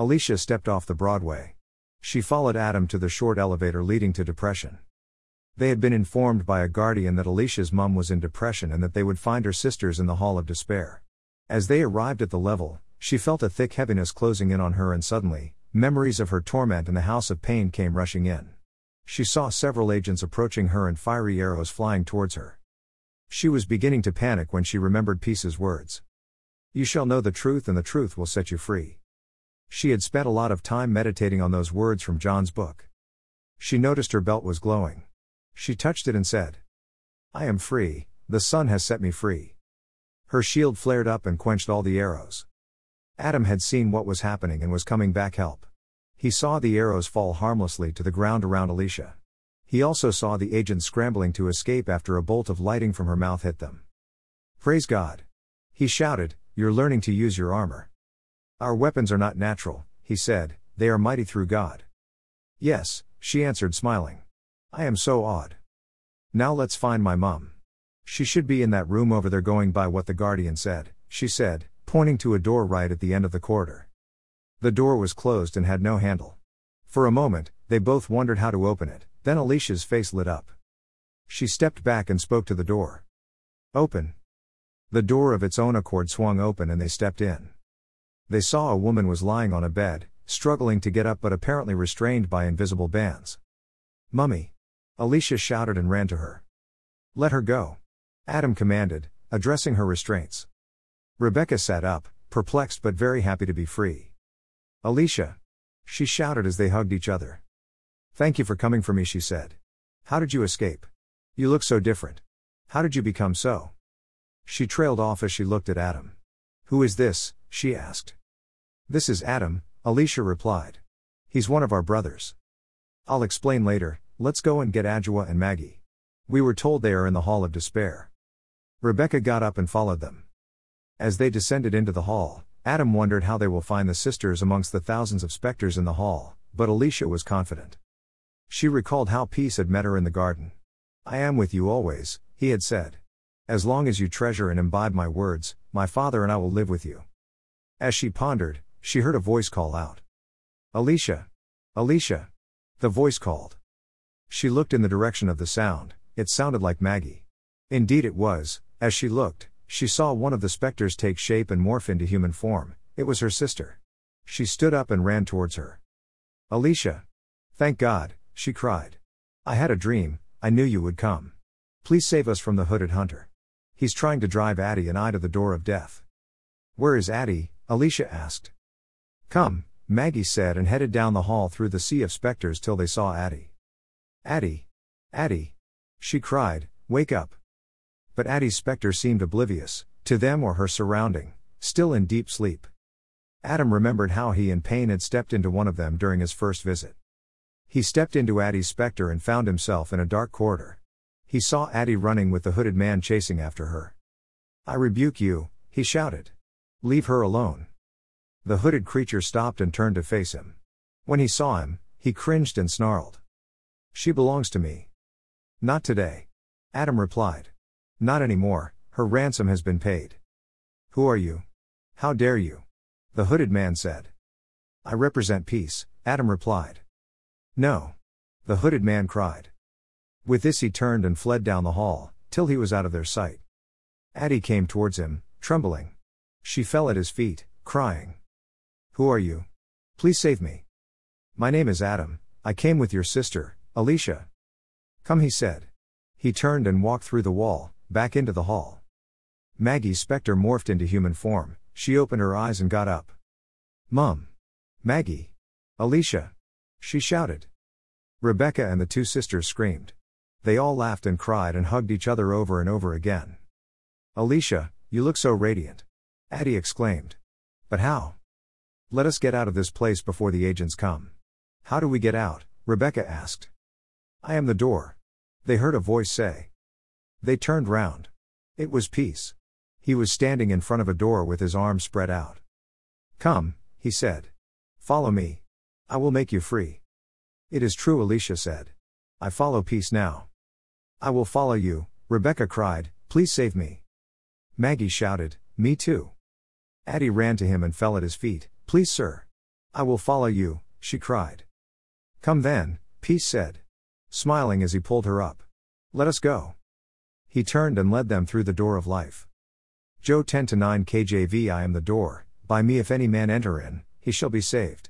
Alicia stepped off the Broadway. She followed Adam to the short elevator leading to depression. They had been informed by a guardian that Alicia's mum was in depression and that they would find her sisters in the Hall of Despair. As they arrived at the level, she felt a thick heaviness closing in on her, and suddenly, memories of her torment in the House of Pain came rushing in. She saw several agents approaching her and fiery arrows flying towards her. She was beginning to panic when she remembered Peace's words. You shall know the truth, and the truth will set you free. She had spent a lot of time meditating on those words from John's book. She noticed her belt was glowing. She touched it and said, I am free, the Son has set me free. Her shield flared up and quenched all the arrows. Adam had seen what was happening and was coming back help. He saw the arrows fall harmlessly to the ground around Alicia. He also saw the agents scrambling to escape after a bolt of lighting from her mouth hit them. Praise God! He shouted, You're learning to use your armor. Our weapons are not natural, he said, they are mighty through God. Yes, she answered, smiling. I am so awed. Now let's find my mum. She should be in that room over there going by what the guardian said, she said, pointing to a door right at the end of the corridor. The door was closed and had no handle. For a moment, they both wondered how to open it. Then Alicia's face lit up. She stepped back and spoke to the door. Open. The door of its own accord swung open and they stepped in. They saw a woman was lying on a bed, struggling to get up but apparently restrained by invisible bands. Mummy. Alicia shouted and ran to her. Let her go. Adam commanded, addressing her restraints. Rebecca sat up, perplexed but very happy to be free. Alicia. She shouted as they hugged each other. Thank you for coming for me, she said. How did you escape? You look so different. How did you become so? She trailed off as she looked at Adam. Who is this? she asked. This is Adam, Alicia replied. He's one of our brothers. I'll explain later, let's go and get Adjoa and Maggie. We were told they are in the Hall of Despair. Rebecca got up and followed them. As they descended into the hall, Adam wondered how they will find the sisters amongst the thousands of specters in the hall, but Alicia was confident. She recalled how Peace had met her in the garden. I am with you always, he had said. As long as you treasure and imbibe my words, my Father and I will live with you. As she pondered, she heard a voice call out. Alicia! Alicia! The voice called. She looked in the direction of the sound, it sounded like Maggie. Indeed it was, as she looked, she saw one of the specters take shape and morph into human form, it was her sister. She stood up and ran towards her. Alicia! Thank God, she cried. I had a dream, I knew you would come. Please save us from the hooded hunter. He's trying to drive Addie and I to the door of death. Where is Addie? Alicia asked. Come, Maggie said and headed down the hall through the sea of specters till they saw Addie. Addie! Addie! She cried, Wake up! But Addie's specter seemed oblivious, to them or her surrounding, still in deep sleep. Adam remembered how he and Pain had stepped into one of them during his first visit. He stepped into Addie's specter and found himself in a dark corridor. He saw Addie running with the hooded man chasing after her. I rebuke you, he shouted. Leave her alone. The hooded creature stopped and turned to face him. When he saw him, he cringed and snarled. She belongs to me. Not today. Adam replied. Not anymore, her ransom has been paid. Who are you? How dare you? The hooded man said. I represent peace, Adam replied. No. The hooded man cried. With this, he turned and fled down the hall, till he was out of their sight. Addie came towards him, trembling. She fell at his feet, crying. Who are you? Please save me. My name is Adam, I came with your sister, Alicia. Come, he said. He turned and walked through the wall, back into the hall. Maggie's specter morphed into human form, she opened her eyes and got up. Mum! Maggie! Alicia! She shouted. Rebecca and the two sisters screamed. They all laughed and cried and hugged each other over and over again. Alicia, you look so radiant. Addie exclaimed. But how? Let us get out of this place before the agents come. How do we get out? Rebecca asked. I am the door. They heard a voice say. They turned round. It was Peace. He was standing in front of a door with his arms spread out. Come, he said. Follow me. I will make you free. It is true, Alicia said. I follow peace now. I will follow you, Rebecca cried, please save me. Maggie shouted, Me too. Addie ran to him and fell at his feet, Please, sir. I will follow you, she cried. Come then, Peace said. Smiling as he pulled her up. Let us go. He turned and led them through the door of life. John 10 to 9 KJV I am the door, by me if any man enter in, he shall be saved.